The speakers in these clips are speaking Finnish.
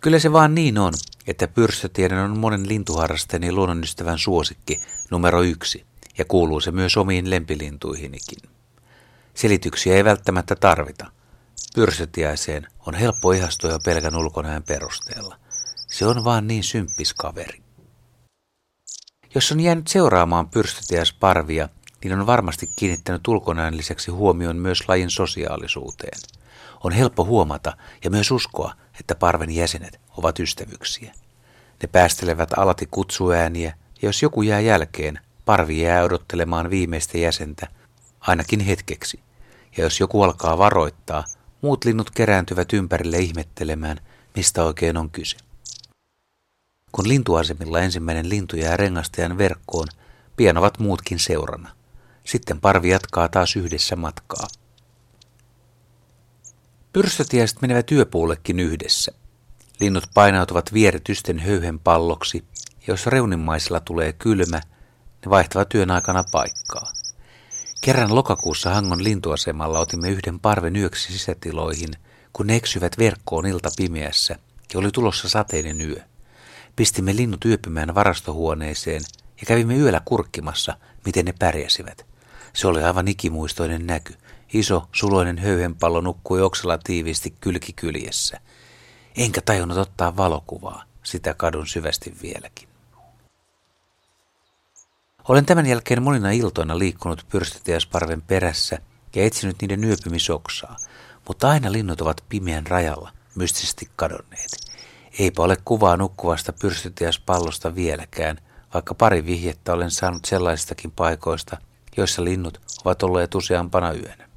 Kyllä se vaan niin on, että pyrstötieden on monen lintuharrastajan ja luonnonystävän suosikki numero yksi, ja kuuluu se myös omiin lempilintuihinikin. Selityksiä ei välttämättä tarvita. Pyrstötiäiseen on helppo ihastua jo pelkän ulkonäön perusteella. Se on vaan niin symppis kaveri. Jos on jäänyt seuraamaan pyrstötiäisparvia, niin on varmasti kiinnittänyt ulkonäön lisäksi huomioon myös lajin sosiaalisuuteen. On helppo huomata ja myös uskoa, että parven jäsenet ovat ystävyksiä. Ne päästelevät alati kutsuääniä, ja jos joku jää jälkeen, parvi jää odottelemaan viimeistä jäsentä, ainakin hetkeksi. Ja jos joku alkaa varoittaa, muut linnut kerääntyvät ympärille ihmettelemään, mistä oikein on kyse. Kun lintuasemilla ensimmäinen lintu jää rengastajan verkkoon, pian ovat muutkin seurana. Sitten parvi jatkaa taas yhdessä matkaa. Pyrstötiäiset menevät yöpuullekin yhdessä. Linnut painautuvat vieretysten höyhen palloksi, ja jos reunimmaisilla tulee kylmä, ne vaihtavat työn aikana paikkaa. Kerran lokakuussa Hangon lintuasemalla otimme yhden parven yöksi sisätiloihin, kun ne eksyvät verkkoon ilta pimeässä ja oli tulossa sateinen yö. Pistimme linnut yöpymään varastohuoneeseen ja kävimme yöllä kurkkimassa, miten ne pärjäsivät. Se oli aivan ikimuistoinen näky. Iso, suloinen höyhenpallo nukkui oksella tiiviisti kylkikyljessä. Enkä tajunnut ottaa valokuvaa, sitä kadun syvästi vieläkin. Olen tämän jälkeen monina iltoina liikkunut pyrstötiasparven perässä ja etsinyt niiden yöpymisoksaa, mutta aina linnut ovat pimeän rajalla, mystisesti kadonneet. Eipä ole kuvaa nukkuvasta pyrstötiaspallosta vieläkään, vaikka pari vihjettä olen saanut sellaisistakin paikoista, joissa linnut ovat olleet useampana yönä.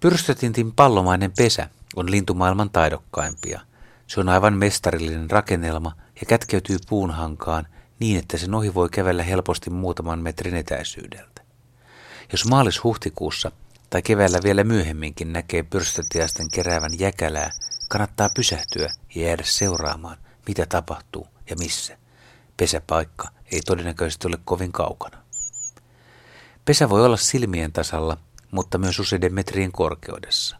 Pyrstötintin pallomainen pesä on lintumaailman taidokkaimpia. Se on aivan mestarillinen rakennelma ja kätkeytyy puunhankaan niin, että sen ohi voi kävellä helposti muutaman metrin etäisyydeltä. Jos maalis-huhtikuussa tai keväällä vielä myöhemminkin näkee pyrstötiaisten keräävän jäkälää, kannattaa pysähtyä ja jäädä seuraamaan, mitä tapahtuu ja missä. Pesäpaikka ei todennäköisesti ole kovin kaukana. Pesä voi olla silmien tasalla, mutta myös useiden metrien korkeudessa.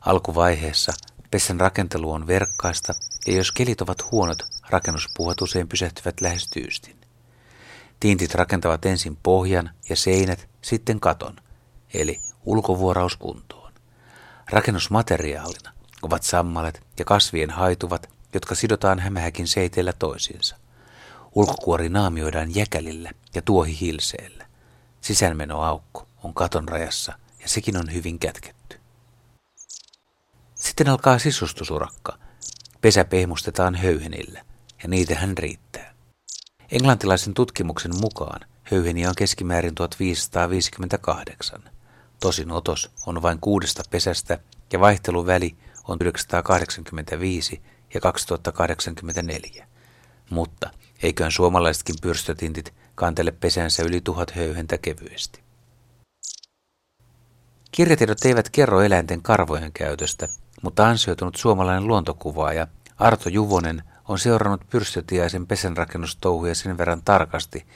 Alkuvaiheessa pesän rakentelu on verkkaista ja jos kelit ovat huonot, rakennuspuuhat usein pysähtyvät lähes tyystin. Tiintit rakentavat ensin pohjan ja seinät, sitten katon, eli ulkovuorauskuntoon. Rakennusmateriaalina ovat sammalet ja kasvien haituvat, jotka sidotaan hämähäkin seiteillä toisiinsa. Ulkokuori naamioidaan jäkälillä ja tuohihilseellä. Sisäänmenoaukko on katon rajassa ja sekin on hyvin kätketty. Sitten alkaa sisustusurakka. Pesä pehmustetaan höyhenillä ja niitä hän riittää. Englantilaisen tutkimuksen mukaan höyheniä on keskimäärin 1558. Tosin otos on vain kuudesta pesästä ja vaihteluväli on 1985 ja 2084. Mutta eiköhän suomalaisetkin pyrstötintit kantele pesänsä yli tuhat höyhentä kevyesti. Kirjatiedot eivät kerro eläinten karvojen käytöstä, mutta ansioitunut suomalainen luontokuvaaja Arto Juvonen on seurannut pyrstötiaisen pesänrakennustouhuja sen verran tarkasti,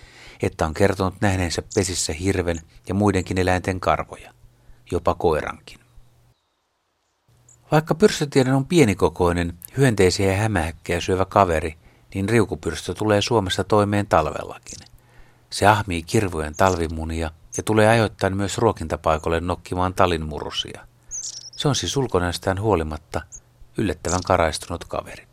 että on kertonut nähneensä pesissä hirven ja muidenkin eläinten karvoja, jopa koirankin. Vaikka pyrstötieden on pienikokoinen, hyönteisiä ja hämähäkkejä syövä kaveri, niin riukupyrstö tulee Suomessa toimeen talvellakin. Se ahmii kirvojen talvimunia ja tulee ajoittain myös ruokintapaikoille nokkimaan talinmurusia. Se on siis ulkonäöstään huolimatta yllättävän karaistunut kaveri.